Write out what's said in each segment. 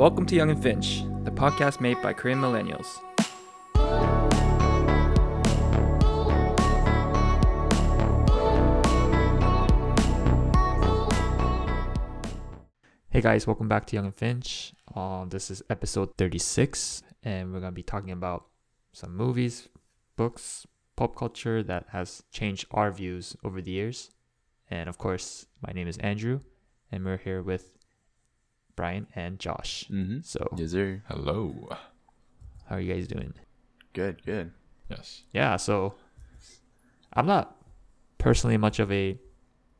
Welcome to Young and Finch, the podcast made by Korean millennials. Hey guys, welcome back to Young and Finch. Uh, this is episode 36, and we're going to be talking about some movies, books, pop culture that has changed our views over the years. And of course, my name is Andrew, and we're here with Brian and Josh. Mm-hmm. So, Yes, sir. Hello. how are you guys doing? Good, good. Yes. Yeah, so I'm not personally much of a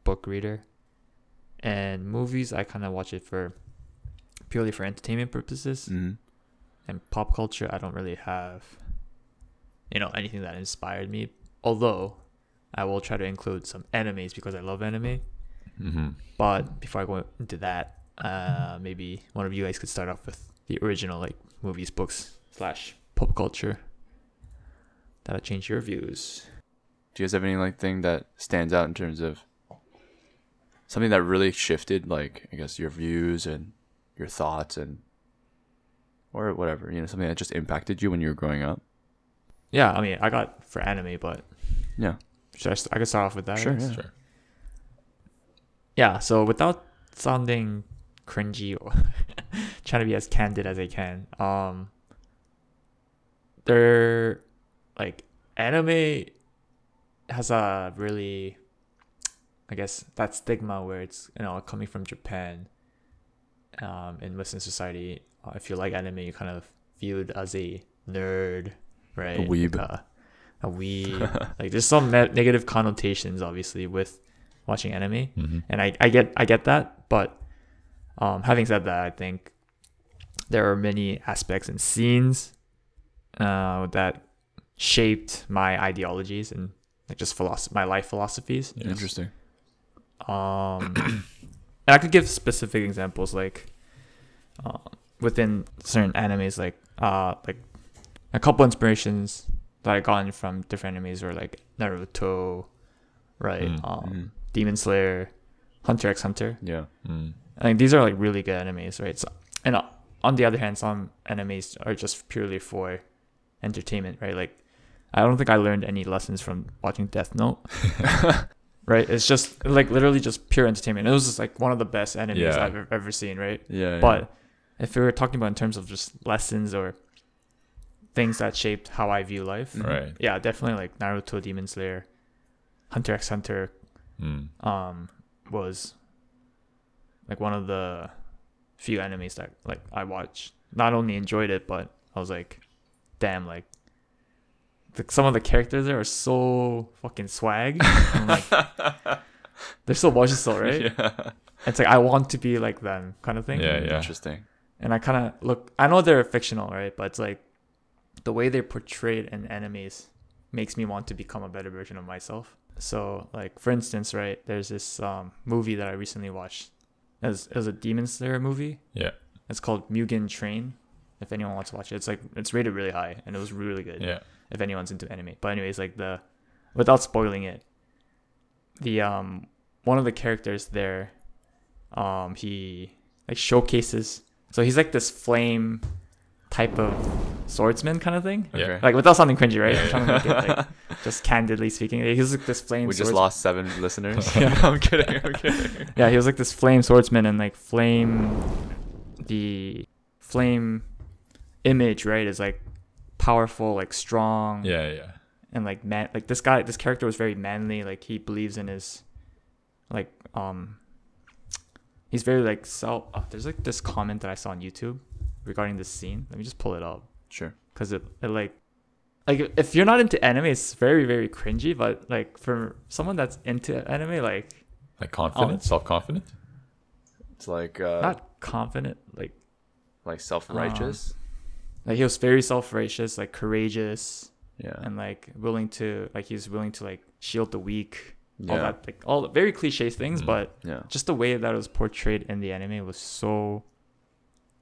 book reader. And movies, I kind of watch it for purely for entertainment purposes. Mm-hmm. And pop culture, I don't really have, you know, anything that inspired me. Although I will try to include some animes because I love anime. Mm-hmm. But before I go into that, uh, maybe one of you guys could start off with the original like movies, books slash pop culture that'll change your views. Do you guys have any like thing that stands out in terms of something that really shifted, like I guess your views and your thoughts and or whatever, you know, something that just impacted you when you were growing up? Yeah, I mean, I got for anime, but Yeah. should I, st- I could start off with that. Sure, yeah. Sure. Yeah. So without sounding cringy or trying to be as candid as I can, um, they're like anime has a really, I guess that stigma where it's you know coming from Japan, um, in Western society. Uh, if you like anime, you kind of viewed as a nerd, right? A weeb. Like a, a weeb. like there's some ne- negative connotations, obviously, with watching anime Mm-hmm. and I, I get I get that, but um, having said that, I think there are many aspects and scenes uh, that shaped my ideologies and like just philosophy, my life philosophies. Yes. Interesting. Um, and I could give specific examples like uh, within certain animes, like uh, like a couple inspirations that I gotten from different animes were like Naruto, right? Mm. Um, Mhm. Demon Slayer, Hunter x Hunter. Yeah. Mm. I think these are like really good animes, right? So, and uh, on the other hand, some animes are just purely for entertainment, right? Like, I don't think I learned any lessons from watching Death Note, right? It's just like literally just pure entertainment. It was just like one of the best animes Yeah. I've ever- ever seen, right? Yeah. yeah. But if we were talking about in terms of just lessons or things that shaped how I view life, Mhm. Right. yeah, definitely like Naruto, Demon Slayer, Hunter x Hunter, Mm. um was like one of the few animes that like I watched. Not only enjoyed it, but I was like, damn, like the, some of the characters there are so fucking swag. I'm like, they're so versatile, right? Yeah. It's like I want to be like them, kind of thing. Yeah, yeah. Interesting. And I kind of look. I know they're fictional, right? But it's like the way they're portrayed in animes makes me want to become a better version of myself. So, like for instance, right? There's this um, movie that I recently watched. It was, it was a Demon Slayer movie. Yeah. It's called Mugen Train. If anyone wants to watch it, it's like it's rated really high, and it was really good. Yeah. If anyone's into anime, but anyways, like the without spoiling it, the um one of the characters there, um he like showcases. So he's like this flame type of swordsman kind of thing. Yeah. Okay. Like without sounding cringy, right? Yeah, I'm trying to make it like just candidly speaking. He's like this flame. we just swords- lost seven listeners. Yeah. I'm kidding. I'm kidding. Yeah, he was like this flame swordsman and like flame the flame image, right, is like powerful, like strong Yeah. Yeah. and like man like this guy this character was very manly, like he believes in his like um he's very like self oh, there's like this comment that I saw on YouTube regarding this scene. Let me just pull it up Sure. because it, it like like if you're not into anime it's very very cringy but like for someone that's into anime like Like confident, self confident. It's like uh not confident like like self-righteous. like he was very self-righteous like courageous yeah. and like willing to like he's willing to like shield the weak Yeah. all that like all very cliche things Mm. but Yeah. just the way that it was portrayed in the anime was so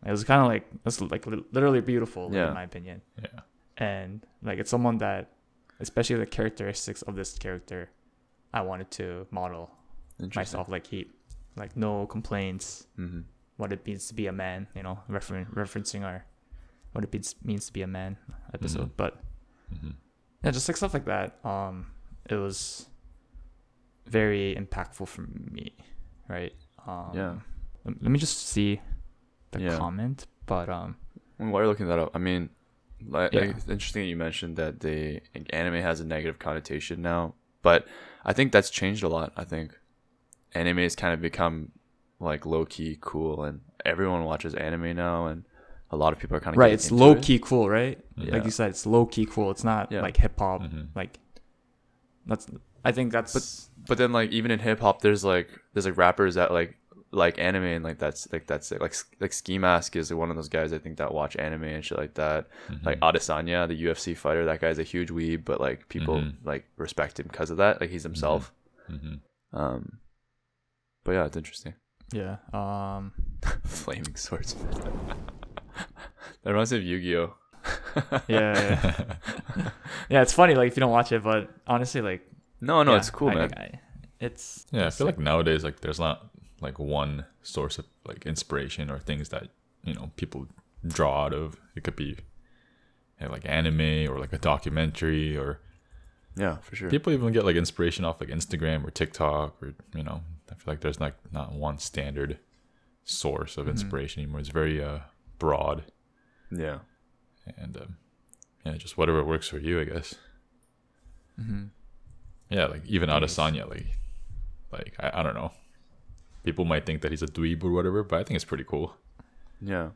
it was kind of like it was like literally beautiful Yeah. in my opinion Yeah. and like it's someone that especially the characteristics of this character i wanted to model myself like he like no complaints Mm-hmm. what it means to be a man. You know, refer- referencing our what it means means to be a man episode. But Mhm. yeah, just like stuff like that. Um, it was very impactful for me, right? Um, Yeah. Let me just see the Yeah. comment, but um, While you're looking that up, I mean, like, Yeah. it's interesting that you mentioned that the anime has a negative connotation now, but I think that's changed a lot. I think anime has kind of become like low key cool, and everyone watches anime now, and a lot of people are kind of right, it's low key cool, right? Yeah. Like you said, it's low key cool. It's not Yeah. like hip hop. Mhm. Like that's. I think that's. But then like even in hip hop, there's like there's like rappers that like like anime and like that's like that's like like Ski Mask is one of those guys I think that watch anime and shit like that. Mhm. Like Adesanya, the UFC fighter, that guy's a huge weeb, but like people Mhm. like respect him because of that. Like he's himself. Mhm. Um, but yeah, it's interesting. yeah. Um. Flaming swords. that reminds me of Yu-Gi-Oh. Yeah. yeah. yeah. It's funny, like if you don't watch it, but honestly, like. No, no, yeah, it's cool, I- man. I- it's. Yeah, I feel sick. like nowadays like there's not like one source of like inspiration or things that you know people draw out of. It could be you know, like anime or like a documentary or yeah, for sure. people even get like inspiration off like Instagram or TikTok or you know I feel like there's like not one standard source of Mhm. inspiration anymore. It's very uh broad Yeah, and um, yeah, just whatever works for you, I guess. Mhm. Yeah, like even Nice. Adesanya, like, like I, I don't know. People might think that he's a dweeb or whatever, but I think it's pretty cool. yeah.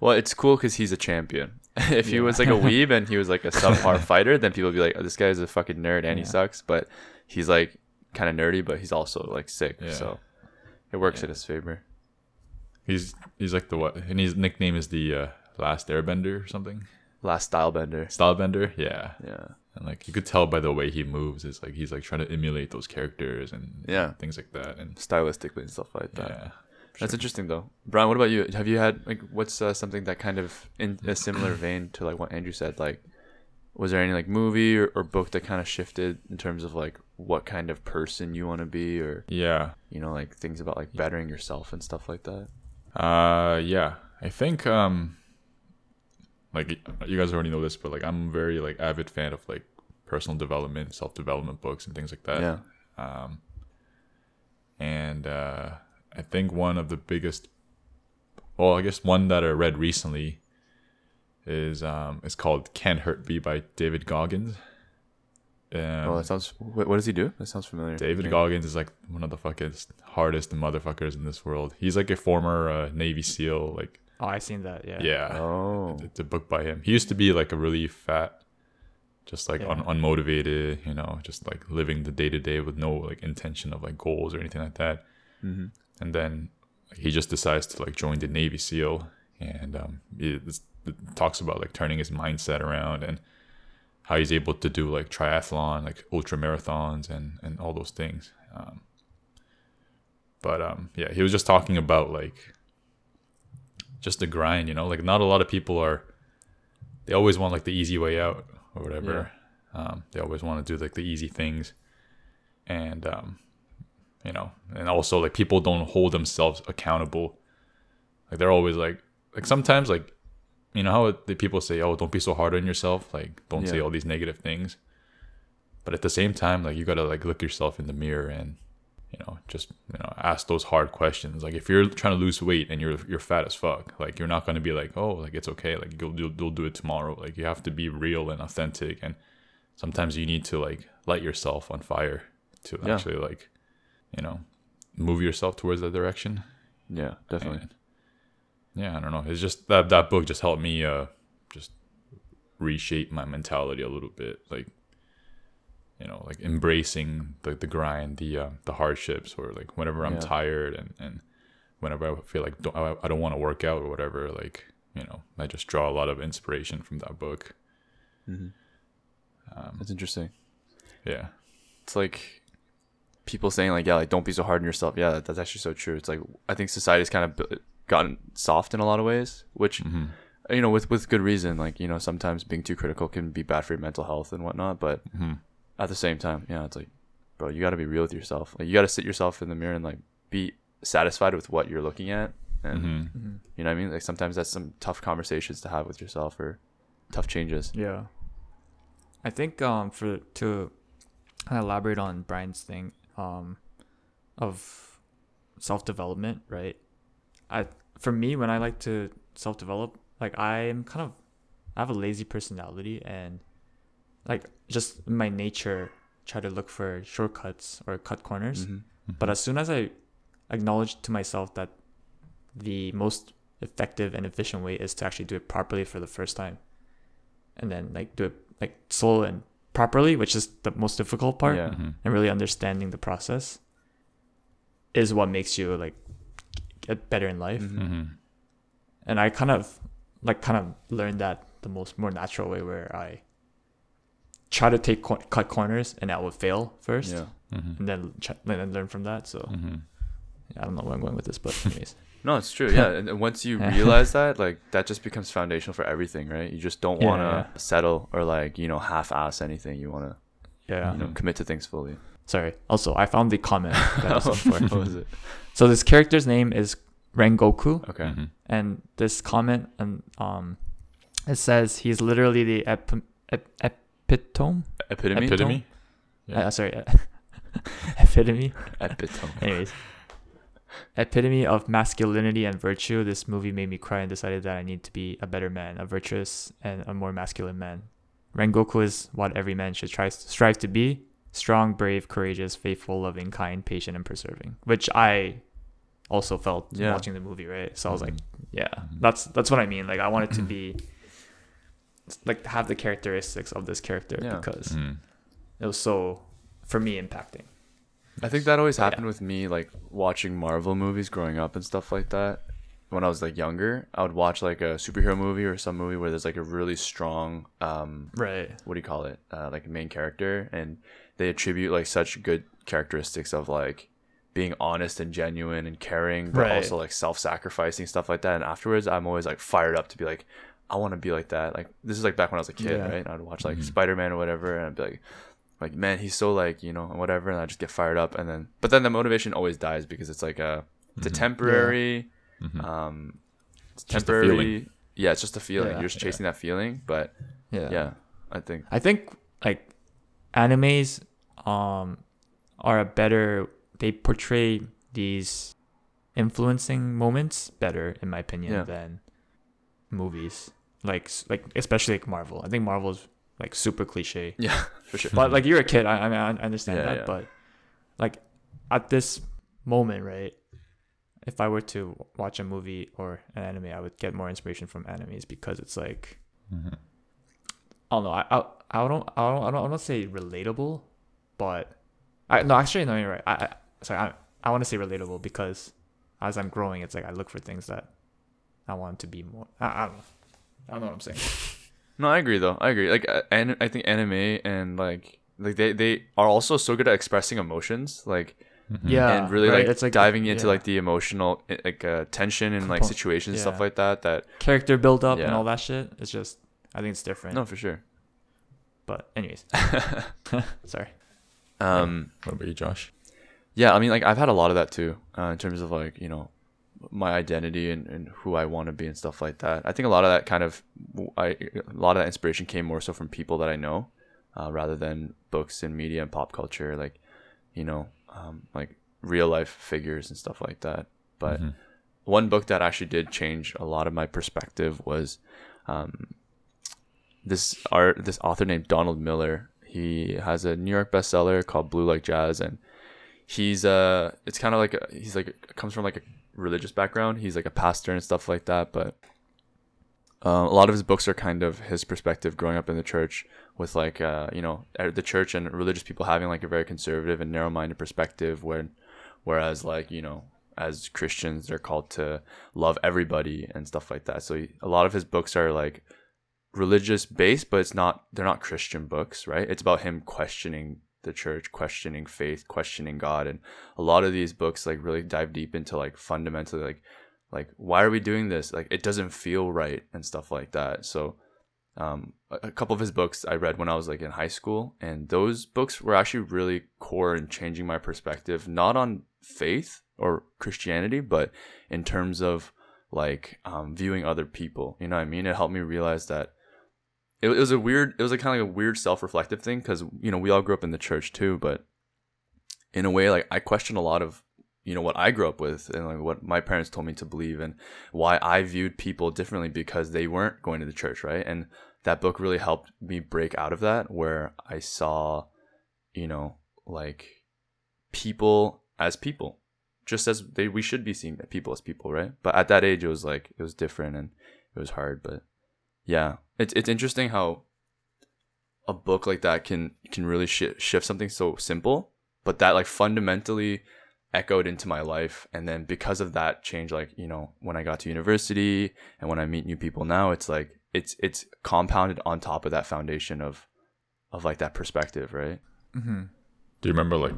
Well, it's cool because he's a champion. if he was like a weeb and he was like a subpar fighter, then people would be like, oh, "This guy's a fucking nerd and he sucks." But he's like kind of nerdy, but he's also like sick. Yeah. So it works Yeah. in his favor. He's he's like the what, and his nickname is the uh, Last Airbender or something. Last stylebender. Stylebender, yeah. Yeah. And like you could tell by the way he moves, it's like he's like trying to emulate those characters and Yeah. things like that. And Stylistically and stuff like that. yeah, That's interesting though. Brian, what about you? Have you had like what's uh, something that kind of in a similar vein to like what Andrew said? Like, was there any like movie or, or book that kind of shifted in terms of like what kind of person you want to be, or yeah. you know like things about like bettering yourself and stuff like that? Uh, yeah. I think um, like you guys already know this, but like I'm very like avid fan of like personal development, self development books and things like that. yeah. Um, and uh, I think one of the biggest, well, I guess one that I read recently is um, it's called "Can't Hurt Me" by David Goggins. Um, oh, that sounds. What, what does he do? That sounds familiar. David. Goggins is like one of the fucking hardest motherfuckers in this world. He's like a former uh, Navy SEAL. Like, Oh, I seen that. Yeah. yeah, Oh. it's a book by him. He used to be like a really fat, just like un- unmotivated, you know, just like living the day to day with no like intention of like goals or anything like that. Mm-hmm. And then he just decides to like join the Navy SEAL, and um, it, it's- it talks about like turning his mindset around and how he's able to do like triathlon, like ultra marathons, and and all those things. Um, but um, yeah, he was just talking about like just the grind, you know, like not a lot of people are. They always want like the easy way out or whatever. Um, they always want to do like the easy things, and um, you know, and also like people don't hold themselves accountable. Like they're always like, like sometimes like, you know how the people say, "Oh, don't be so hard on yourself." Like, don't say all these negative things. But at the same time, like you gotta like look yourself in the mirror and, you know, just you know ask those hard questions. Like if you're trying to lose weight and you're you're fat as fuck, like you're not gonna be like, "Oh, like it's okay," like you'll you'll, you'll do it tomorrow. Like you have to be real and authentic, and sometimes you need to like light yourself on fire to Yeah. actually like, you know, move yourself towards that direction. Yeah, definitely. And, yeah, I don't know. It's just that that book just helped me uh just reshape my mentality a little bit, like you know, like embracing the the grind, the uh, the hardships, or like whenever I'm Yeah. tired and and whenever I feel like don't, I, I don't want to work out or whatever, like you know, I just draw a lot of inspiration from that book. hmm Um, That's interesting. yeah, It's like people saying like, yeah, like don't be so hard on yourself. Yeah, that's actually so true. It's like I think society's kind of gotten soft in a lot of ways, which hmm you know with with good reason. Like you know sometimes being too critical can be bad for your mental health and whatnot. But hmm at the same time, yeah, it's like, bro, you got to be real with yourself. Like you got to sit yourself in the mirror and like be satisfied with what you're looking at and Mhm. Mhm. you know what I mean. Like sometimes that's some tough conversations to have with yourself or tough changes. Yeah. I think um for to kind of elaborate on Brian's thing um of self development, right? I for me when I like to self develop, like I'm kind of I have a lazy personality and like just my nature try to look for shortcuts or cut corners. Mhm. But as soon as I acknowledge to myself that the most effective and efficient way is to actually do it properly for the first time, and then like do it like slow and properly, which is the most difficult part, Yeah. Mhm. and really understanding the process is what makes you like get better in life. Mhm. Mhm. And I kind of like kind of learned that the most more natural way where I try to take cor- cut corners and I would fail first, Yeah. Mhm. and then ch- and then learn from that. So Mhm. I don't know where I'm going with this, but anyways. No, it's true. Yeah, and and once you realize that, like that just becomes foundational for everything, right? You just don't want to yeah. settle or like you know half-ass anything. You want to Yeah. you know commit to things fully. Sorry. Also, I found the comment that I was looking what was it? So this character's name is Rengoku, Okay. Mhm. and this comment and um, it says he's literally the ep- ep- epitome. Epitome. Epitome. Yeah. Uh, sorry, epitome. Epitome. Anyways, epitome of masculinity and virtue. This movie made me cry and decided that I need to be a better man, a virtuous and a more masculine man. Rengoku is what every man should try strive to be: strong, brave, courageous, faithful, loving, kind, patient, and preserving. Which I also felt Yeah. watching the movie, right? So I was like, yeah, Mhm. that's that's what I mean. Like I wanted to be like have the characteristics of this character Yeah. because Mhm. it was so for me impacting. I think that always But yeah. happened with me, like watching Marvel movies growing up and stuff like that. When I was like younger, I would watch like a superhero movie or some movie where there's like a really strong, um, Right. what do you call it, uh, like main character, and they attribute like such good characteristics of like being honest and genuine and caring, but Right. also like self-sacrificing stuff like that. And afterwards, I'm always like fired up to be like, I want to be like that. Like this is like back when I was a kid, Yeah. right? I'd watch like Mhm. Spider Man or whatever, and I'd be like, like man, he's so like you know whatever, and I just get fired up, and then but then the motivation always dies because it's like a it's a Mhm. temporary, Mhm. um, it's Just temporary. Yeah, it's just a feeling. Yeah, You're just yeah. chasing that feeling, but Yeah. yeah, I think I think like animes um are a better they portray these influencing moments better in my opinion Yeah. than movies. Like like especially like Marvel. I think Marvel's like super cliche. yeah, for sure. But like you're a kid, I, I mean I understand Yeah, that, yeah. but like at this moment, right? If I were to watch a movie or an anime, I would get more inspiration from animes because it's like Mhm. I don't know. I I, I don't I don't I don't I don't say relatable, but I no actually no you're right. I, I sorry I I want to say relatable because as I'm growing, it's like I look for things that I want to be more. I, I don't know. I don't know what I'm saying. No, I agree though. I agree. Like, uh, and I think anime and like like they they are also so good at expressing emotions. Like Mhm. Yeah, and really right? like, It's like- diving into yeah. like the emotional uh, like uh, tension and like Compo- situations stuff like that. That Character build up and all that shit. It's just I think it's different. no, for sure. But anyways, sorry. Um, What about you, Josh? yeah, I mean, like I've had a lot of that too, uh, in terms of like you know my identity and, and who I want to be and stuff like that. I think a lot of that kind of I a lot of that inspiration came more so from people that I know, uh, rather than books and media and pop culture, like you know, um, like real life figures and stuff like that. But Mhm. one book that actually did change a lot of my perspective was um, this art this author named Donald Miller. He has a New York bestseller called Blue Like Jazz, and he's uh it's kind of like a, he's like comes from like a religious background. He's like a pastor and stuff like that, but uh, a lot of his books are kind of his perspective growing up in the church with like uh you know uh, the church and religious people having like a very conservative and narrow-minded perspective when whereas like you know as Christians they're called to love everybody and stuff like that. So he, a lot of his books are like religious based, but it's not they're not Christian books, right? It's about him questioning the church, questioning faith, questioning God, and a lot of these books like really dive deep into like fundamentally like like why are we doing this? Like it doesn't feel right and stuff like that. So um, a, couple of his books I read when I was like in high school, and those books were actually really core in changing my perspective, not on faith or Christianity, but in terms of like um, viewing other people. You know what I mean? It helped me realize that it, it was a weird, it was like kind of like a weird self reflective thing because you know we all grew up in the church too, but in a way, like I question a lot of you know what I grew up with and like what my parents told me to believe and why I viewed people differently because they weren't going to the church, right? And that book really helped me break out of that where I saw, you know, like people as people just as they we should be seeing people as people, right? But at that age, it was like it was different and it was hard. But yeah, it's it's interesting how a book like that can can really sh- shift something so simple, but that like fundamentally echoed into my life and then because of that change like you know when i got to university and when i meet new people now it's like it's it's compounded on top of that foundation of of like that perspective right Mm-hmm. Do you remember like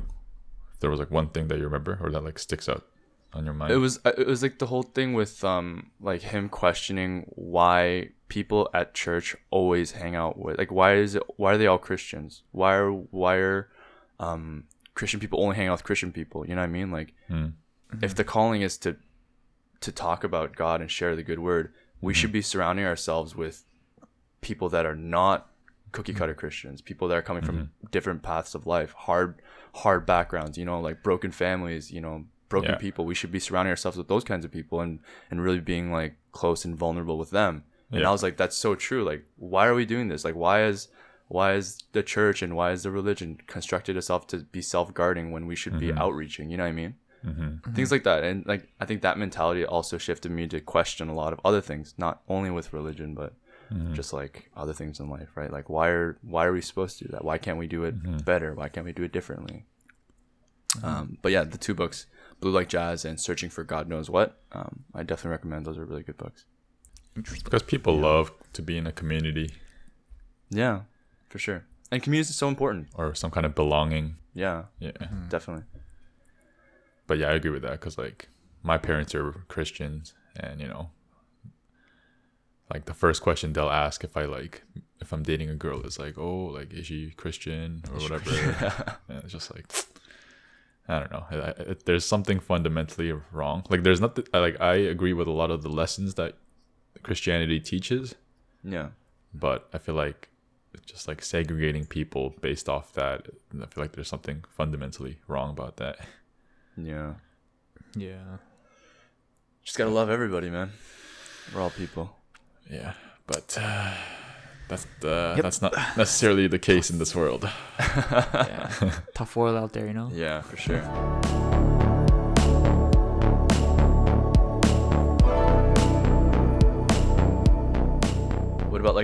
if there was like one thing that you remember or that like sticks out on your mind? it was uh, it was like the whole thing with um like him questioning why people at church always hang out with like why is it why are they all christians? Why are why are um christian people only hang out with christian people? You know what i mean? Like Hmm. if the calling is to to talk about god and share the good word we should be surrounding ourselves with people that are not cookie cutter christians people that are coming from different paths of life hard hard backgrounds you know like broken families you know broken Yeah. people. We should be surrounding ourselves with those kinds of people and and really being like close and vulnerable with them and Yeah. i was like that's so true. Like why are we doing this? Like why is why is the church and why is the religion constructed itself to be self-guarding when we should be outreaching? You know what i mean? Mm-hmm. things like that. And like i think that mentality also shifted me to question a lot of other things not only with religion but Mm-hmm. just like other things in life right? Like why are why are we supposed to do that? Why can't we do it Mm-hmm. better? Why can't we do it differently? Um, but yeah the two books blue like jazz and searching for god knows what um, i definitely recommend. Those are really good books because people love to be in a community yeah for sure and community is so important or some kind of belonging. yeah Yeah. Hmm. definitely But yeah, I agree with that because like my parents are Christians, and you know, like the first question they'll ask if I like if I'm dating a girl is like, oh, like is she Christian or whatever. and it's just like. I don't know. I, I, there's something fundamentally wrong. Like, there's not. I like. I agree with a lot of the lessons that Christianity teaches, yeah but I feel like just like segregating people based off that. I feel like there's something fundamentally wrong about that. yeah Yeah. just gotta love everybody man we're all people Yeah, but uh, that's uh, that's not necessarily the case in this world. yeah. Tough world out there, you know? yeah for sure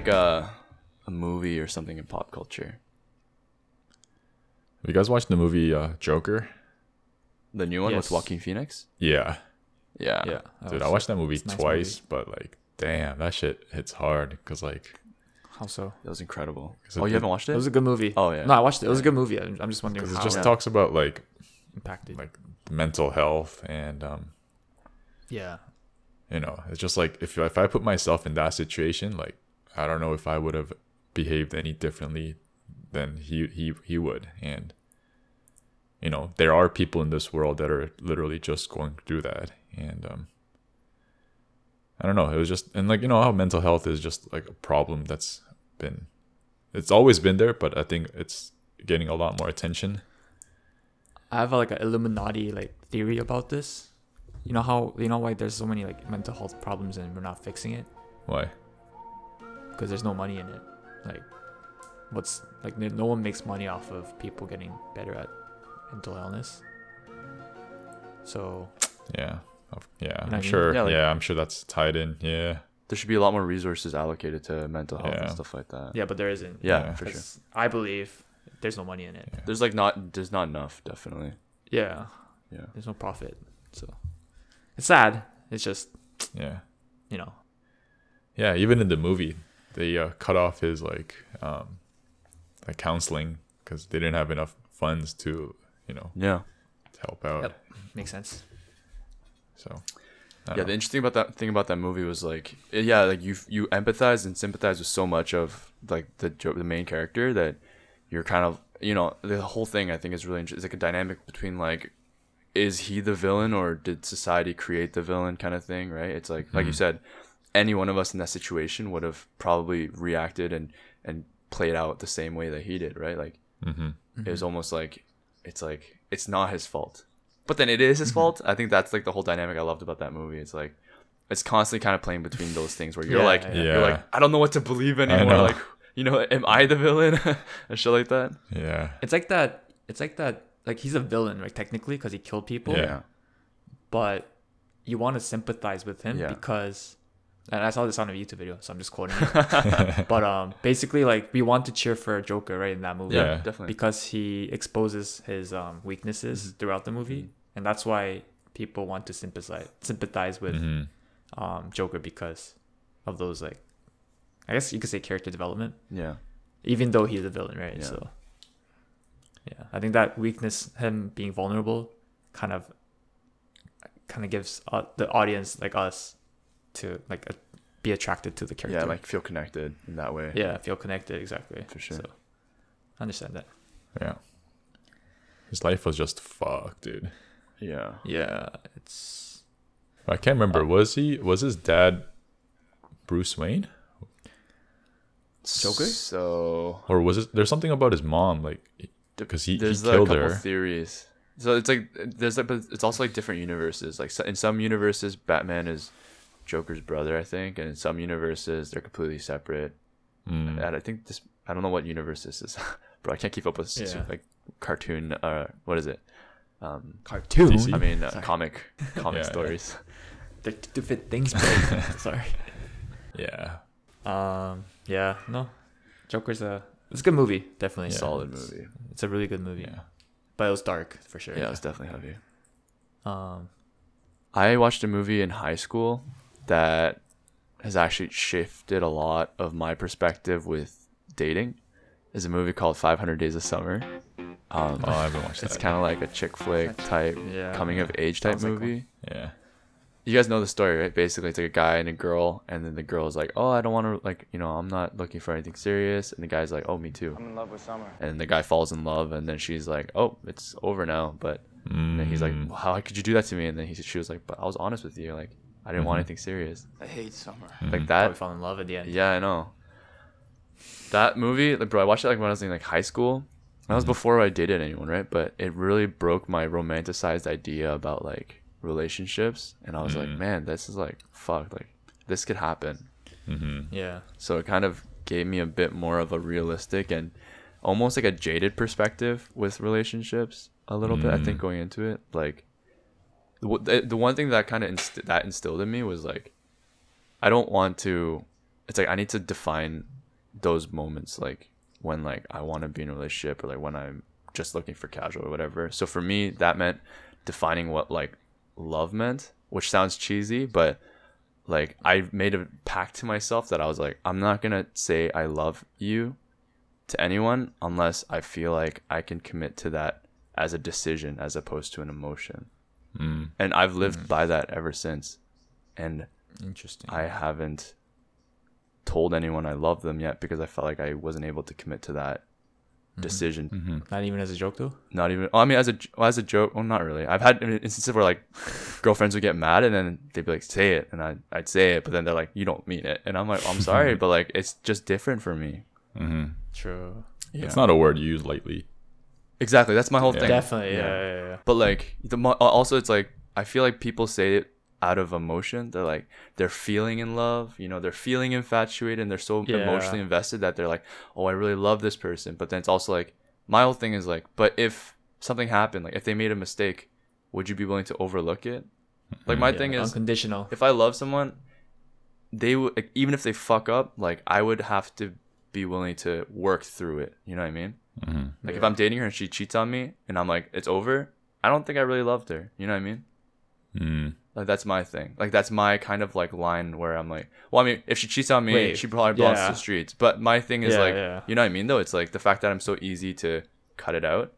like a a movie or something in pop culture? Have you guys watched the movie uh, Joker? The new one Yes. with Joaquin Phoenix? Yeah, Yeah. Yeah. dude, was- I watched that movie nice twice, but like, damn, that shit hits hard because like, How so? That was incredible. Oh, you the- haven't watched It it? was a good movie. Oh, yeah. No, I watched it. It was a good movie. I'm I'm just wondering 'cause how it just it talks about like impacted. like mental health and um, yeah. you know, it's just like if if I put myself in that situation, like I don't know if I would have behaved any differently than he he he would, and you know, there are people in this world that are literally just going through that, and um, I don't know, it was just and like you know how mental health is just like a problem that's been, it's always been there, but I think it's getting a lot more attention. I have like an Illuminati like theory about this. You know how you know why there's so many like mental health problems and we're not fixing it Why? Because there's no money in it. Like, what's like no no one makes money off of people getting better at mental illness. So Yeah. Of- Yeah, know I I'm sure. Yeah, Yeah, I'm sure that's tied in. Yeah. There should be a lot more resources allocated to mental health and stuff like that. yeah, but there isn't. Yeah, Yeah. for sure. 'Cause I believe there's no money in it. There's like not there's not enough, definitely. Yeah, Yeah. there's no profit. So it's sad. It's just Yeah. you know Yeah, even in the movie, they uh, cut off his like um like counseling because they didn't have enough funds to you know Yeah. to help out. Yep. makes sense. So Yeah, don't the interesting about that thing about that movie was like, yeah, like you you empathize and sympathize with so much of like the the main character that you're kind of you know the whole thing I think is really interesting. It's like a dynamic between like is he the villain or did society create the villain kind of thing, right? It's like like you Mhm. said, any one of us in that situation would have probably reacted and and played out the same way that he did, right? Like Mm-hmm. it was almost like it's like it's not his fault. But then it is his fault. I think that's like the whole dynamic I loved about that movie. It's like it's constantly kind of playing between those things where you're Yeah, like yeah. you're like I don't know what to believe anymore. Like you know, am I the villain and shit like that? Yeah. It's like that. It's like that. Like he's a villain, right? Technically, because he killed people. Yeah. But you want to sympathize with him Yeah. because, and I saw this on a YouTube video, so I'm just quoting it. but um, basically, like we want to cheer for Joker, right, in that movie. Yeah, Yeah. definitely. because he exposes his um, weaknesses throughout the movie, and that's why people want to sympathize sympathize with hmm um, Joker because of those like, I guess you could say character development, yeah. even though he's a villain, right? Yeah. So, yeah, I think that weakness, him being vulnerable, kind of, kind of gives uh, the audience like us to like uh, be attracted to the character. Yeah, like feel connected in that way. yeah, feel connected exactly. For sure. So, I understand that. Yeah. His life was just fucked, dude. Yeah. Yeah, it's I can't remember. Was he? Was his dad Bruce Wayne, Joker? So or was it? There's something about his mom, like because he, he there's a killed couple her. theories. So it's like there's like, but it's also like different universes. Like in some universes, Batman is Joker's brother, I think, and in some universes they're completely separate. Mm. And I think this, I don't know what universe this is, bro. I can't keep up with s- Yeah. like cartoon. Uh, what is it? Um, cartoon. DC? I mean, uh, comic, comic Yeah, yeah. stories. They're to fit things. But sorry. Yeah. Um. Yeah. No. Joker's a. It's a good movie. Definitely Yeah. Solid It's- movie. It's a really good movie. Yeah. But it was dark for sure. Yeah, it was definitely heavy. Um. I watched a movie in high school that has actually shifted a lot of my perspective with dating. Is a movie called 500 Days of Summer. Um, Oh, I haven't watched it's kind of like a chick flick type, Yeah. coming of age type Sounds like one. movie. Yeah. You guys know the story, right? Basically, it's like a guy and a girl, and then the girl's like, "Oh, I don't want to like, you know, I'm not looking for anything serious," and the guy's like, "Oh, me too." I'm in love with Summer. And the guy falls in love, and then she's like, "Oh, it's over now," but and then he's like, Mm. well, "How could you do that to me?" And then he, she was like, "But I was honest with you, like, I didn't want Mhm. anything serious." I hate Summer. Like Mhm. that, Probably fell in love at the end. Yeah, I know. That movie, like, bro, I watched it like when I was in like high school. That was Mhm. before I dated anyone, right? But it really broke my romanticized idea about like relationships, and I was like, Mhm. man, this is like fuck, like this could happen. Mhm. Yeah. So it kind of gave me a bit more of a realistic and almost like a jaded perspective with relationships a little bit. I think Mm. going into it, like the the, one thing that kind of inst- that instilled in me was like, I don't want to. It's like I need to define those moments, like when like I want to be in a relationship or like when I'm just looking for casual or whatever. So for me, that meant defining what like love meant, which sounds cheesy, but like I made a pact to myself that I was like, I'm not gonna say I love you to anyone unless I feel like I can commit to that as a decision as opposed to an emotion. Mm. And I've lived by that ever since. And Interesting. I haven't told anyone I love them yet because I felt like I wasn't able to commit to that decision. Mhm. Not even as a joke though. Not even. Oh, I mean, as a well, as a joke. Well, not really. I've had instances where like girlfriends would get mad and then they'd be like, "Say it," and I I'd say it, but then they're like, "You don't mean it," and I'm like, "I'm sorry," but like it's just different for me. Mm-hmm. True. It's not a word you use lightly. Exactly. That's my whole Yeah. thing. Definitely. Yeah. Yeah. Yeah. yeah, But like the mo- uh, also, it's like I feel like people say it out of emotion. They're like they're feeling in love. You know, they're feeling infatuated and they're so Yeah. emotionally invested that they're like, "Oh, I really love this person." But then it's also like my whole thing is like, but if something happened, like if they made a mistake, would you be willing to overlook it? Mm-hmm. Like my Yeah, thing is, unconditional. if I love someone, they would like, even if they fuck up, like I would have to be willing to work through it. You know what I mean? Mhm. Like if I'm dating her and she cheats on me and I'm like, it's over, I don't think I really loved her. You know what I mean? Mm. Like that's my thing. Like that's my kind of like line where I'm like, well, I mean, if she cheats on me, Wait, she probably belongs yeah. to the streets. But my thing is Yeah, like, yeah. you know what I mean? Though it's like the fact that I'm so easy to cut it out.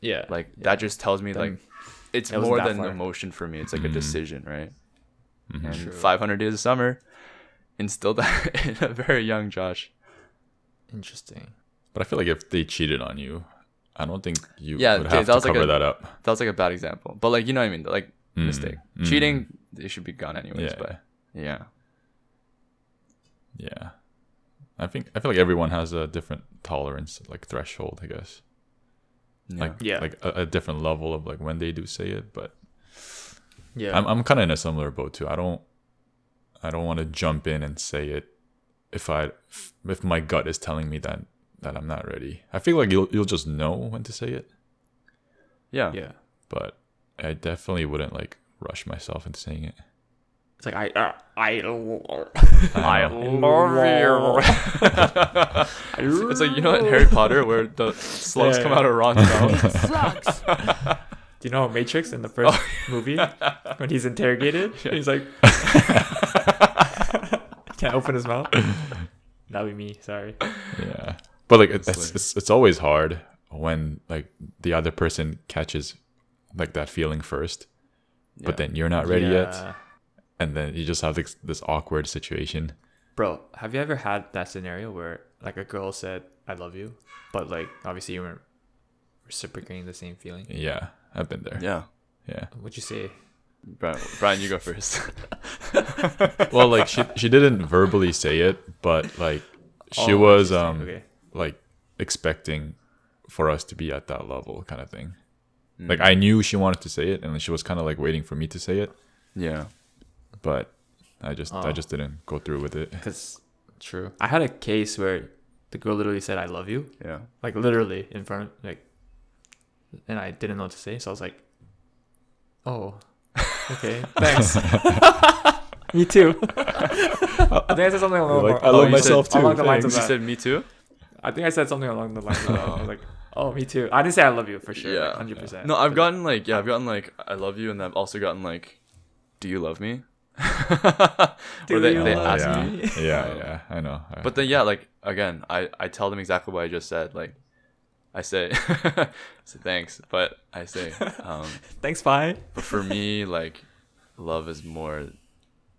Yeah. Like yeah. that just tells me Then like it's it more than far. emotion for me. It's like a Mhm. decision, right? Mhm. And True. 500 Days of Summer instilled that in a very young Josh. Interesting. But I feel like if they cheated on you, I don't think you Yeah, would okay, have that to was like a- that up. That was like a bad example, but like you know what I mean. Like Mm, mistake, mm. cheating, it should be gone anyways. Yeah, But yeah, yeah. I think I feel like everyone has a different tolerance, like threshold, I guess. yeah. Like Yeah. like a, a different level of like when they do say it, but Yeah. I'm I'm kind of in a similar boat too. I don't I don't want to jump in and say it if I if my gut is telling me that that I'm not ready. I feel like you'll you'll just know when to say it, yeah, yeah. but I definitely wouldn't like rush myself into saying it. It's like I uh, I I love you. it's like you know in Harry Potter where the slugs Yeah, come yeah. out of Ron's mouth. slugs. Do you know Matrix in the first movie when he's interrogated? He's like can't open his mouth. That'd be me. Sorry. Yeah, but like it's, It's it's it's it's always hard when like the other person catches like that feeling first, Yeah. but then you're not ready yet, and then you just have this this awkward situation. Bro, have you ever had that scenario where like a girl said "I love you," but like obviously you weren't reciprocating the same feeling? Yeah, I've been there. yeah, Yeah. What'd you say? Brian, Brian, you go first. Well, like she she didn't verbally say it, but like she Oh, was um okay. Like expecting for us to be at that level kind of thing. Mm. Like I knew she wanted to say it, and she was kind of like waiting for me to say it, yeah, but I just I Oh. just didn't go through with it. Cause true. I had a case where the girl literally said "I love you," yeah, like literally in front of like, and I didn't know what to say, so I was like, "Oh, okay, thanks." Me too. I think I said something along, You're like, along- "I love along- myself too, along the lines of you said me too. I think I said something along the lines of. I was like, "Oh, me too." I didn't say "I love you" for sure, Yeah. hundred percent. No, I've gotten like yeah, I've gotten like I love you, and I've also gotten like, do you love me? Where they, you they love ask yeah. me. yeah, yeah, I know. I- But then yeah, like again, I I tell them exactly what I just said. Like, I say, I say thanks, but I say, um, Thanks, bye. but for me, like, love is more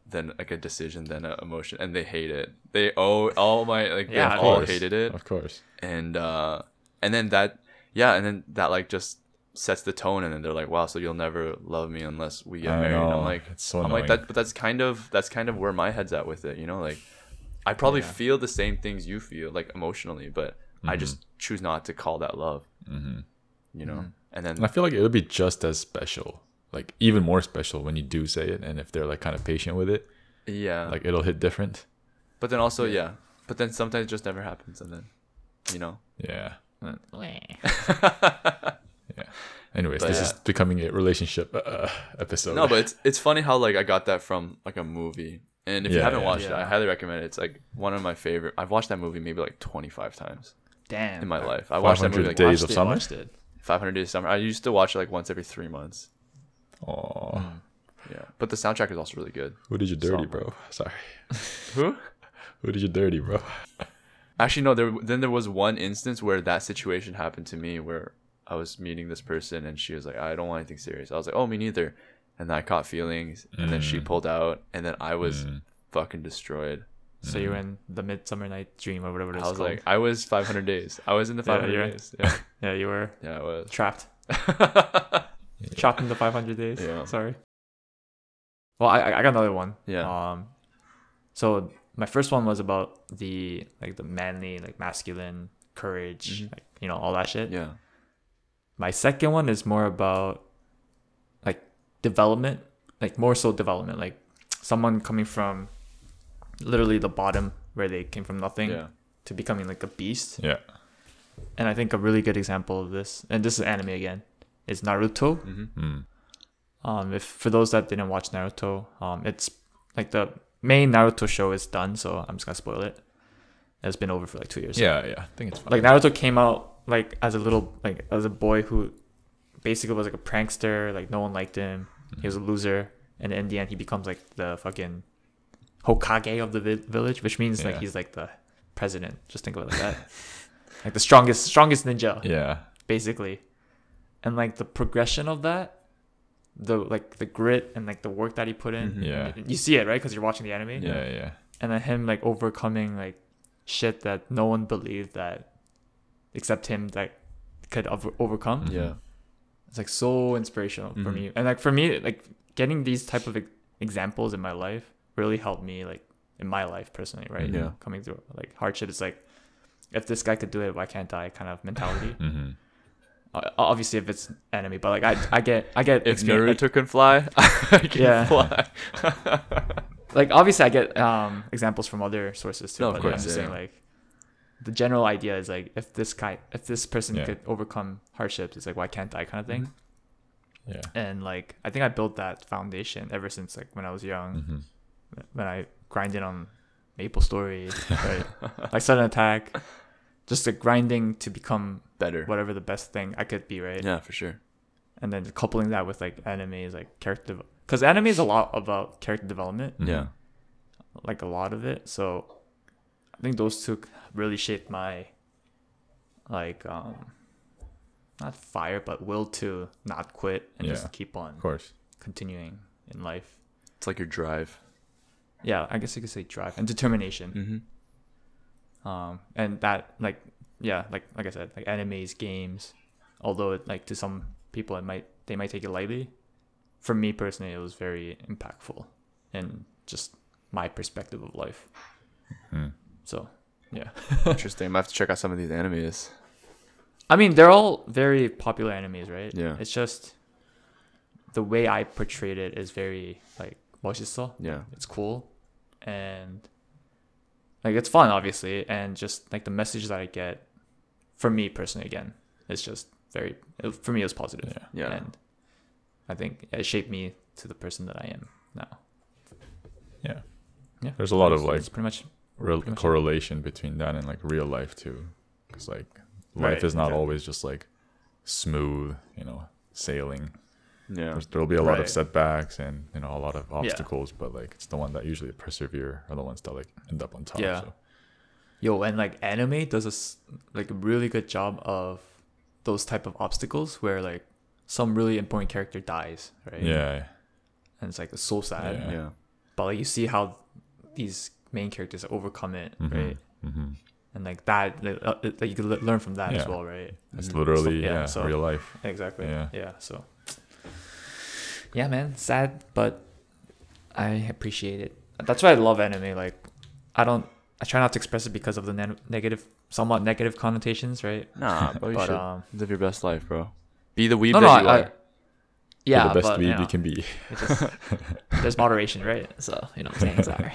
than like a decision than an emotion, and they hate it. They oh all my like Yeah, they all course. hated it, of course. and uh, and then that yeah, and then that like just sets the tone, and then they're like, wow, so you'll never love me unless we get I married. I'm like, It's so I'm annoying. like that, but that's kind of that's kind of where my head's at with it, you know, like. I probably Yeah. feel the same things you feel, like emotionally, but I Mm-hmm. just choose not to call that love. hmm You know, and then And I feel like it'll be just as special, like even more special when you do say it, and if they're like kind of patient with it, yeah, like it'll hit different. but then also yeah. but then sometimes it just never happens, and then you know, Yeah. yeah. Yeah. Anyways, But this yeah. is becoming a relationship uh, episode. no, but it's it's funny how like I got that from like a movie, and if you haven't yeah. watched it, I highly recommend it. It's like one of my favorite. I've watched that movie maybe like twenty five times Damn. in my life. I watched that 500 movie like Days Watched of it, Summer? watched it. five hundred days of summer. I used to watch it like once every three months. Aw. Yeah, but the soundtrack is also really good. who did you dirty, Summer. bro? Sorry. Who? Who did you dirty, bro? Actually, no. There then there was one instance where that situation happened to me where I was meeting this person and she was like, "I don't want anything serious." I was like, "Oh, me neither." And then I caught feelings, and then she Mm. pulled out, and then I was Mm. fucking destroyed. So you're in the Midsummer Night Dream or whatever it's called? I was called. like, I was 500 days. I was in the 500 you're- days. Yeah, yeah, you were yeah, I was. trapped. In the 500 days. Yeah. Sorry. Well, I I got another one. Yeah. Um, so my first one was about the like the manly, like masculine courage, Mhm. like you know all that shit. yeah, My second one is more about like development, like more so development, like someone coming from literally the bottom where they came from nothing yeah, to becoming like a beast. Yeah. And I think a really good example of this, and this is anime again, is Naruto. hmm Mm. Um, if for those that didn't watch Naruto, um, it's like the main Naruto show is done, so I'm just gonna spoil it. It's been over for like two years. Yeah, yeah. I think it's fine. Like Naruto came out like as a little like as a boy who basically was like a prankster. Like no one liked him. He was a loser, and in the end, he becomes like the fucking Hokage of the vi- village, which means like he's like the president. Just think of it like that. like the strongest, strongest ninja yeah. basically and like the progression of that the like the grit and like the work that he put in Mhm. Yeah. you see it right because you're watching the anime Yeah, yeah. and then him like overcoming like shit that no one believed that except him like could over- overcome. Yeah. It's like so inspirational for Mhm. me, and like for me, like getting these type of ex- examples in my life really helped me, like in my life personally, right? Yeah. coming through like hardship. It's like if this guy could do it, why can't I? Kind of mentality. Mm-hmm. Obviously, if it's enemy, but like I, I get, I get If Naruto can fly, I can Yeah. fly. like obviously I get um examples from other sources too. No, of but course, I'm just yeah. saying like the general idea is like if this guy if this person Yeah. could overcome hardships, it's like why can't I kind of thing. Yeah. And like I think I built that foundation ever since like when I was young, Mm-hmm. when I grinded on Maple Story, right? like sudden attack. Just like grinding to become Better. whatever the best thing I could be, right? Yeah, for sure. And then coupling that with like anime is like character because anime is a lot about character development. Yeah. like a lot of it. So I think those two really shaped my like um not fire but will to not quit and Yeah. just keep on Of course. continuing in life. It's like your drive. Yeah, I guess you could say drive and determination. Mm-hmm Um and that like yeah, like like I said, like animes, games, although it like to some people it might they might take it lightly. For me personally it was very impactful in just my perspective of life. Hmm. So yeah. Interesting. I might have to check out some of these animes. I mean, they're all very popular enemies, right? Yeah. It's just the way I portrayed it is very like 멋있어. Yeah. It's cool, and like it's fun, obviously, and just like the message that I get, for me personally, again, it's just very it, for me it was positive. Yeah. Yeah. And I think it shaped me to the person that I am now. Yeah. Yeah. There's a lot of like pretty much real pretty much it. correlation between that and like real life too, because like life Right, is not exactly. always just like smooth, you know, sailing. Yeah. There's, there'll be a lot of setbacks and you know a lot of obstacles, but like it's the one that usually persevere are the ones that like end up on top. Yeah. So. Yo, and like anime does a s- like a really good job of those type of obstacles where like some really important character dies, right? Yeah. and it's like it's so sad. Yeah. Yeah. But like you see how these main characters overcome it, right? Mm-hmm. And like that, like, uh, like you can le- learn from that as well, right? It's Mhm. literally So- yeah, yeah, so- real life. Exactly. Yeah. Yeah. So. Yeah, man, sad, but I appreciate it. That's why I love anime. Like, I don't. I try not to express it because of the ne- negative, somewhat negative connotations, right? Nah, but should um, live your best life, bro. Be the weeb no, that no, you I, are. I, yeah, the best but, weeb you you can be. just, there's moderation, right? So you know what I'm saying. Sorry.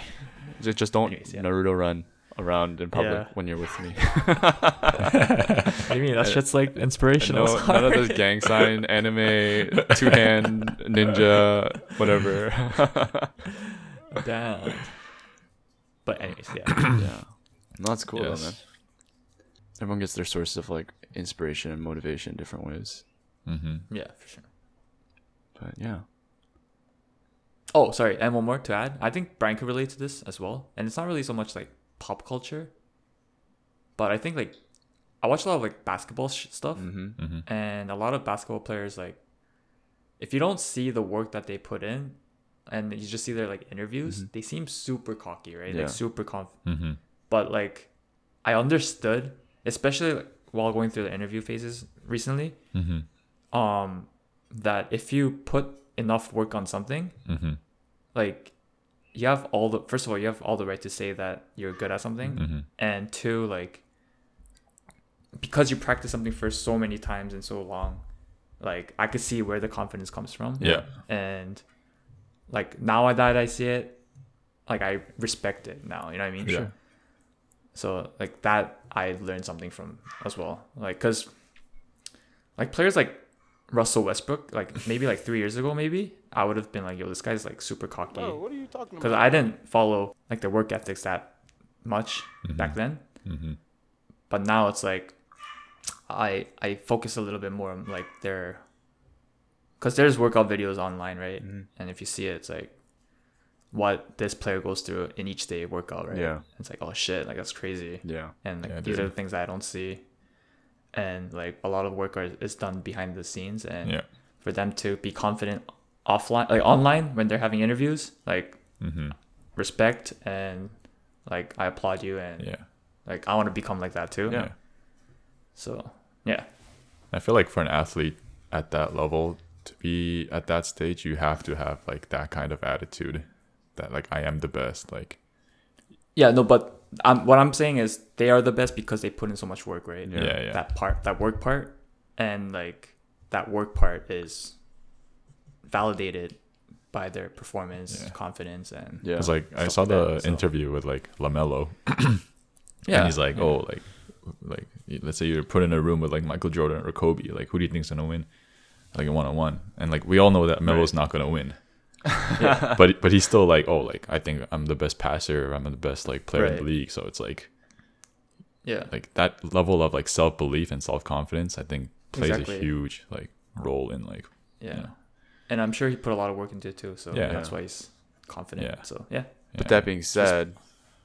Just, just don't Anyways, yeah. Naruto run around in public Yeah. when you're with me. What do you mean? That shit's like inspirational. No, none of those gang sign, anime, two hand, ninja, whatever. Damn. But anyways, yeah. yeah. No, that's cool Yes. though, man. Everyone gets their sources of like inspiration and motivation in different ways. Mm-hmm. Yeah, for sure. But yeah. Oh, sorry, and one more to add. I think Brian could relate to this as well, and it's not really so much like pop culture, but I think like I watch a lot of like basketball sh- stuff, Mm-hmm. Mm-hmm. and a lot of basketball players like if you don't see the work that they put in, and you just see their like interviews, Mhm. they seem super cocky, right? Yeah. Like super conf. Mm-hmm. But like, I understood, especially like, while going through the interview phases recently, Mm-hmm. um, that if you put enough work on something, Mm-hmm. like you have all the first of all you have all the right to say that you're good at something Mm-hmm. and two like because you practice something for so many times and so long like i could see where the confidence comes from Yeah. and like now I that i see it like i respect it now you know what i mean Yeah. so like that i learned something from as well like because like players like russell westbrook like maybe like three years ago maybe i would have been like yo this guy's like super cocky what are you talking because I didn't follow like their work ethics that much Mhm. back then. Mm-hmm. But now it's like I I focus a little bit more on like their because there's workout videos online, right? Mhm. And if you see it, it's like what this player goes through in each day workout, right? Yeah. It's like oh shit, like that's crazy. Yeah. And like Yeah, these dude. are the things that I don't see. And like a lot of work are, is done behind the scenes, and Yeah. for them to be confident offline, like online when they're having interviews, like Mm-hmm. respect and like I applaud you and Yeah. like I want to become like that too. Yeah. So yeah, I feel like for an athlete at that level to be at that stage, you have to have like that kind of attitude that like I am the best. Like Yeah, no, but um, what I'm saying is they are the best because they put in so much work, right? Yeah, yeah. That part, that work part, and like that work part is validated by their performance, Yeah. confidence, and Yeah. It's like I saw the that, so- interview with like Lamelo, yeah, and he's like, yeah. oh, like, like let's say you're put in a room with like Michael Jordan or Kobe, like who do you think's gonna win, like a one on one, and like we all know that Melo's not gonna win, but but he's still like, oh, like I think I'm the best passer, I'm the best like player in the league, so it's like yeah, like that level of like self belief and self confidence, I think plays Exactly. a huge like role in like yeah, know. And I'm sure he put a lot of work into it too. So Yeah. that's why he's confident. Yeah. So yeah, But that being said,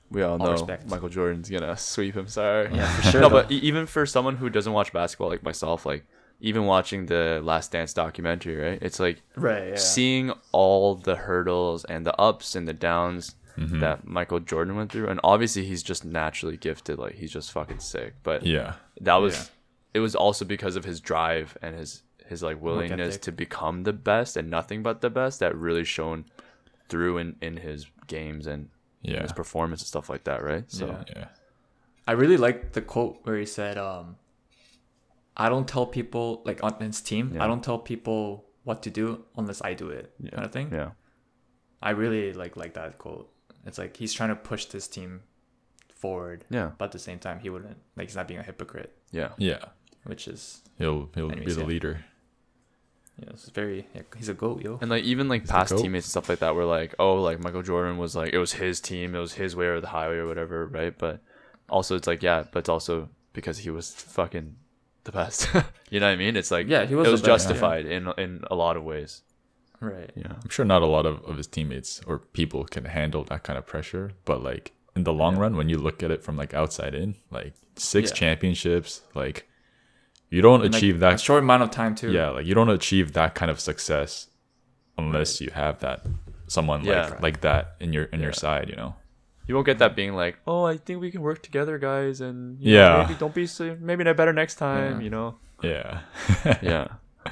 we all all know respect. Michael Jordan's gonna sweep him. Sorry. yeah, for sure. no, though. but e- even for someone who doesn't watch basketball like myself, like even watching the Last Dance documentary, right? It's like right, yeah. seeing all the hurdles and the ups and the downs Mhm. that Michael Jordan went through, and obviously he's just naturally gifted. Like he's just fucking sick. But yeah that was Yeah. it was also because of his drive and his his like willingness to become the best and nothing but the best that really shone through in in his games and yeah his performance and stuff like that, right? So Yeah. yeah I really like the quote where he said, um, "I don't tell people like on his team. Yeah. I don't tell people what to do unless I do it." Yeah. Kind of thing. yeah, I really like like that quote. It's like he's trying to push this team forward, yeah, but at the same time, he wouldn't like he's not being a hypocrite, yeah. yeah which is he'll he'll be the yeah. leader you know, it's very yeah, he's a goat, yo. And like even like He's the past GOAT. teammates and stuff like that were like, oh, like Michael Jordan was like it was his team, it was his way or the highway or whatever, right? But also it's like yeah, but it's also because he was fucking the best. you know what I mean? It's like Yeah, he was it the was best, yeah. justified in in a lot of ways. Right. Yeah. I'm sure not a lot of, of his teammates or people can handle that kind of pressure, but like in the long Yeah. run, when you look at it from like outside in, like six Yeah. championships, like you don't And, like, achieve a that. short amount of time too. Yeah, like you don't achieve that kind of success unless you have that someone Yeah. like like that in your in your side, you know. You won't get that being like, oh, I think we can work together, guys, and you know, Yeah. maybe don't be so, maybe not better next time, Yeah. you know. Yeah, Yeah.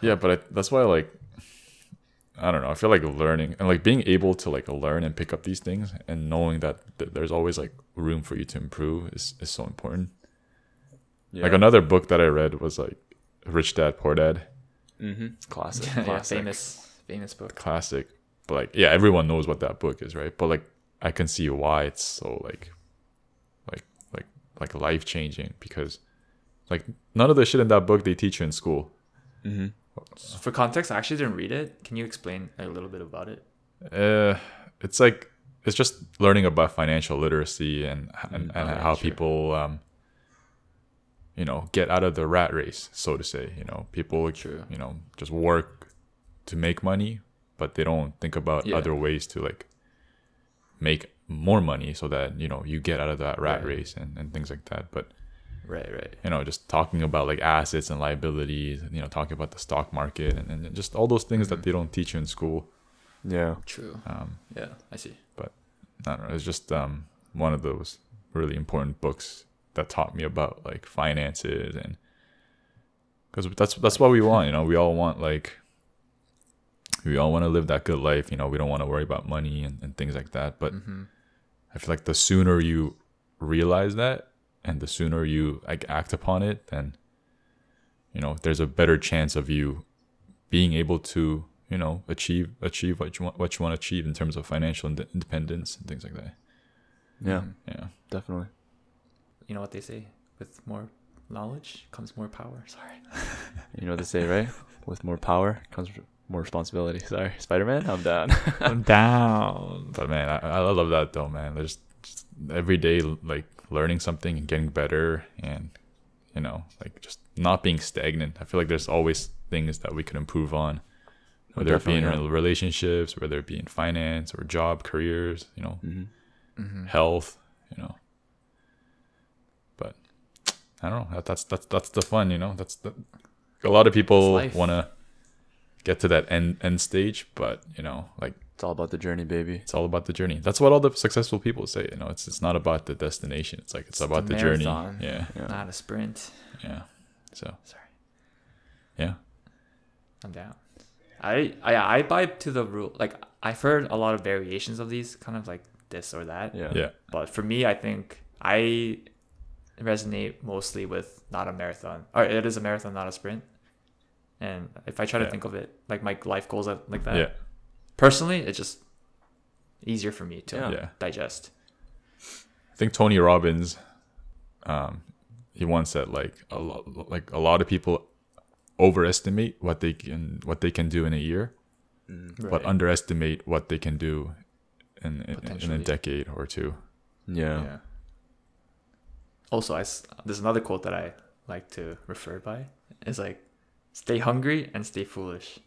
yeah, but I, that's why like I don't know. I feel like learning and like being able to like learn and pick up these things and knowing that th- there's always like room for you to improve is is so important. Yeah. Like another book that I read was like Rich Dad Poor Dad, mm-hmm. Classic. yeah, famous famous book. classic. But like, yeah, everyone knows what that book is, right? But like, I can see why it's so like, like, like, like life changing because, like, none of the shit in that book they teach you in school. Mm-hmm. For context, I actually didn't read it. Can you explain a little bit about it? Uh, it's like it's just learning about financial literacy and and, and oh, yeah, how sure. people um, you know, get out of the rat race, so to say. You know, people True. you know just work to make money, but they don't think about Yeah. other ways to like make more money so that you know you get out of that rat Right. race and, and things like that. But Right, right. you know, just talking about like assets and liabilities, you know, talking about the stock market and, and just all those things that they don't teach you in school. Yeah. True. Um, Yeah, I see. But i don't know. It's just um, one of those really important books that taught me about like finances and because that's that's what we want. You know, we all want like we all want to live that good life. You know, we don't want to worry about money and, and things like that. But Mm-hmm. I feel like the sooner you realize that and the sooner you like act upon it, then you know there's a better chance of you being able to you know achieve achieve what you want what you want to achieve in terms of financial ind- independence and things like that. Yeah. Yeah. Definitely. You know what they say? With more knowledge comes more power. Sorry. You know what they say, right? With more power comes more responsibility. Sorry, Spider Man. I'm down. I'm down. But man, I, I love that though, man. There's just every day like learning something and getting better and you know, like just not being stagnant. I feel like there's always things that we can improve on. Whether it be in Definitely, relationships, whether it be in finance or job, careers, you know, mm-hmm. Mm-hmm. health, you know. But I don't know. That, that's that's that's the fun, you know. That's the a lot of people want to get to that end end stage, but you know, like It's all about the journey, baby. it's all about the journey. That's what all the successful people say. You know, it's it's not about the destination. It's like it's, It's about the the journey. Yeah, Yeah. Not a sprint. yeah. So Sorry. yeah, I'm down. I I I buy to the rule. Like I've heard a lot of variations of these, kind of like this or that. Yeah. yeah, But for me, I think I resonate mostly with not a marathon, or it is a marathon, not a sprint. And if I try to Yeah. think of it like my life goals like that, yeah, personally, it's just easier for me to Yeah. yeah. digest. I think Tony Robbins, um, he once said like a lot, like a lot of people overestimate what they can what they can do in a year, but underestimate what they can do in in, in a decade or two. Yeah. Yeah. Also, I there's another quote that I like to refer by. It's like, "Stay hungry and stay foolish."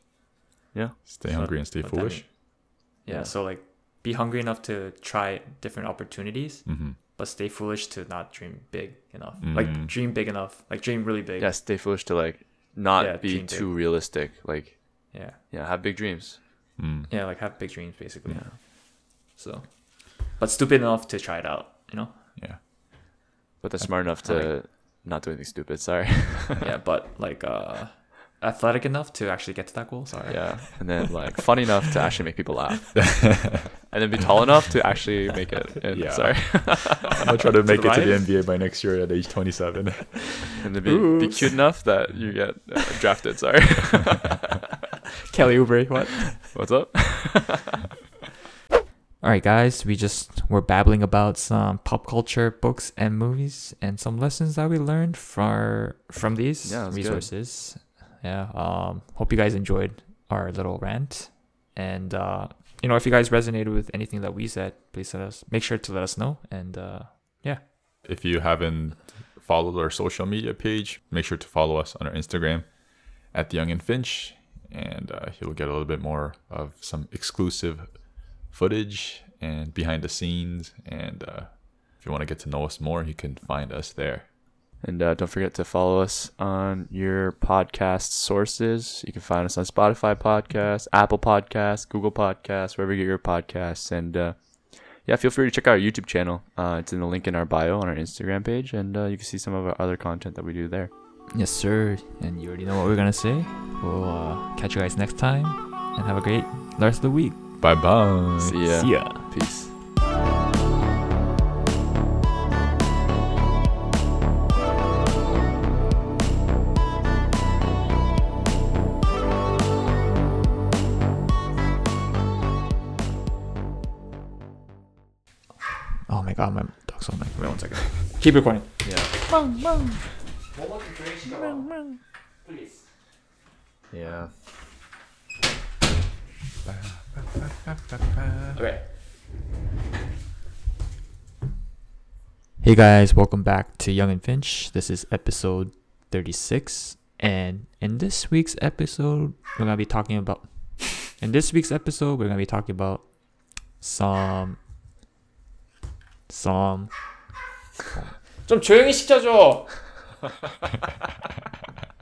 Yeah. Stay So hungry and stay foolish. Yeah, Yeah. So like, be hungry enough to try different opportunities, Mm-hmm. but stay foolish to not dream big enough. Mm. Like dream big enough. Like dream really big. Yeah. Stay foolish to like not Yeah, be dream big. too realistic. Like, Yeah. yeah, have big dreams. Mm. Yeah. Like have big dreams, basically. Yeah. So, but stupid enough to try it out. You know. Yeah. But they're smart enough I to not do anything stupid. Sorry. yeah, but like uh, athletic enough to actually get to that goal. Sorry. yeah. And then like funny enough to actually make people laugh. and then be tall enough to actually make it. And, Yeah. Sorry. I'm gonna try to make the it to the? NBA by next year at age 27. And then be, be cute enough that you get uh, drafted. Sorry. Kelly Oubre. What? What's up? All right, guys, we just were babbling about some pop culture books and movies and some lessons that we learned from from these Yeah, it was good. resources. Yeah, um, hope you guys enjoyed our little rant, and uh, you know if you guys resonated with anything that we said, please let us make sure to let us know. And uh, yeah, if you haven't followed our social media page, make sure to follow us on our Instagram at the Young and Finch, and uh, you'll get a little bit more of some exclusive footage and behind the scenes. And uh, if you want to get to know us more, you can find us there. And uh, don't forget to follow us on your podcast sources. You can find us on Spotify Podcasts, Apple Podcasts, Google Podcasts, wherever you get your podcasts. And uh, yeah, feel free to check out our YouTube channel. Uh, it's in the link in our bio on our Instagram page, and uh, you can see some of our other content that we do there. yes, sir. And you already know what we're gonna say. We'll uh, catch you guys next time, and have a great rest of the week. Bye bye. See ya. See ya. Peace. Oh my god, my dog's on my. Wait one second. Keep recording. Yeah. Yeah. Okay. Hey guys, welcome back to Young and Finch. This is episode 36. And in this week's episode, we're going to be talking about. In this week's episode, we're going to be talking about some. Some. 좀 조용히 시켜줘!